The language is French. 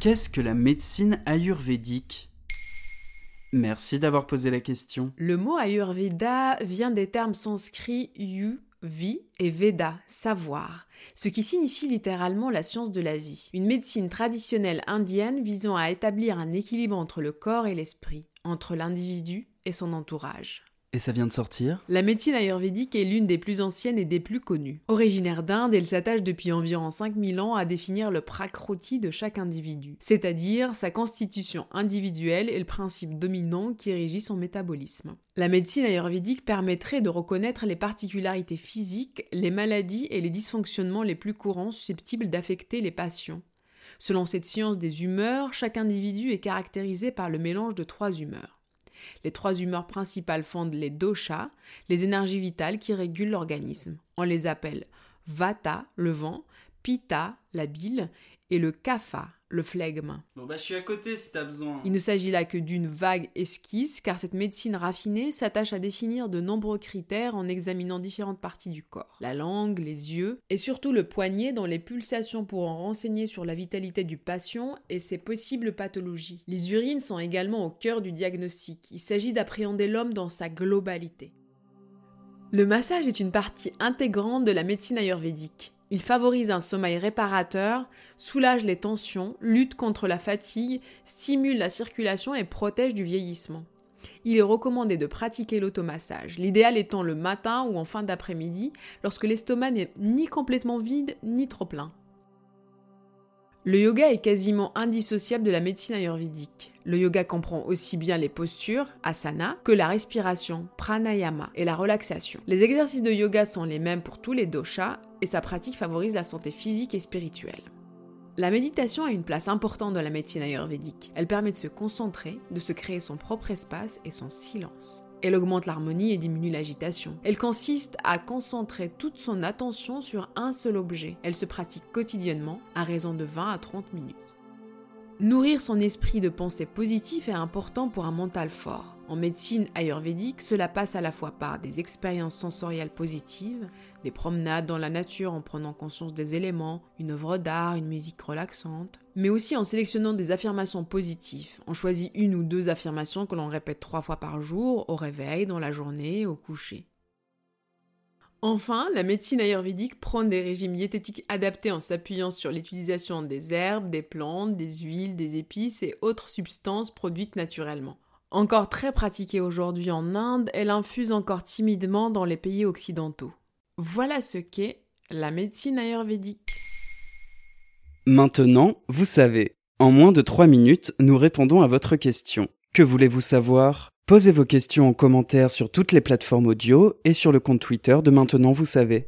Qu'est-ce que la médecine ayurvédique? Merci d'avoir posé la question. Le mot Ayurveda vient des termes sanscrits yu, vie et Veda, savoir, ce qui signifie littéralement la science de la vie. Une médecine traditionnelle indienne visant à établir un équilibre entre le corps et l'esprit, entre l'individu et son entourage. Et ça vient de sortir La médecine ayurvédique est l'une des plus anciennes et des plus connues. Originaire d'Inde, elle s'attache depuis environ 5000 ans à définir le prakroti de chaque individu, c'est-à-dire sa constitution individuelle et le principe dominant qui régit son métabolisme. La médecine ayurvédique permettrait de reconnaître les particularités physiques, les maladies et les dysfonctionnements les plus courants susceptibles d'affecter les patients. Selon cette science des humeurs, chaque individu est caractérisé par le mélange de trois humeurs. Les trois humeurs principales fondent les doshas, les énergies vitales qui régulent l'organisme. On les appelle vata, le vent, pitta, la bile, et le kapha, le flegme. Bon bah je suis à côté si t'as besoin. Il ne s'agit là que d'une vague esquisse, car cette médecine raffinée s'attache à définir de nombreux critères en examinant différentes parties du corps. La langue, les yeux, et surtout le poignet dont les pulsations pourront renseigner sur la vitalité du patient et ses possibles pathologies. Les urines sont également au cœur du diagnostic. Il s'agit d'appréhender l'homme dans sa globalité. Le massage est une partie intégrante de la médecine ayurvédique. Il favorise un sommeil réparateur, soulage les tensions, lutte contre la fatigue, stimule la circulation et protège du vieillissement. Il est recommandé de pratiquer l'automassage, l'idéal étant le matin ou en fin d'après-midi, lorsque l'estomac n'est ni complètement vide ni trop plein. Le yoga est quasiment indissociable de la médecine ayurvédique. Le yoga comprend aussi bien les postures, asana, que la respiration, pranayama, et la relaxation. Les exercices de yoga sont les mêmes pour tous les doshas et sa pratique favorise la santé physique et spirituelle. La méditation a une place importante dans la médecine ayurvédique. Elle permet de se concentrer, de se créer son propre espace et son silence. Elle augmente l'harmonie et diminue l'agitation. Elle consiste à concentrer toute son attention sur un seul objet. Elle se pratique quotidiennement à raison de 20 à 30 minutes. Nourrir son esprit de pensées positives est important pour un mental fort. En médecine ayurvédique, cela passe à la fois par des expériences sensorielles positives, des promenades dans la nature en prenant conscience des éléments, une œuvre d'art, une musique relaxante, mais aussi en sélectionnant des affirmations positives. On choisit une ou deux affirmations que l'on répète trois fois par jour, au réveil, dans la journée, au coucher. Enfin, la médecine ayurvédique prône des régimes diététiques adaptés en s'appuyant sur l'utilisation des herbes, des plantes, des huiles, des épices et autres substances produites naturellement. Encore très pratiquée aujourd'hui en Inde, elle infuse encore timidement dans les pays occidentaux. Voilà ce qu'est la médecine ayurvédique. Maintenant, vous savez. En moins de 3 minutes, nous répondons à votre question. Que voulez-vous savoir? Posez vos questions en commentaire sur toutes les plateformes audio et sur le compte Twitter de Maintenant, vous savez.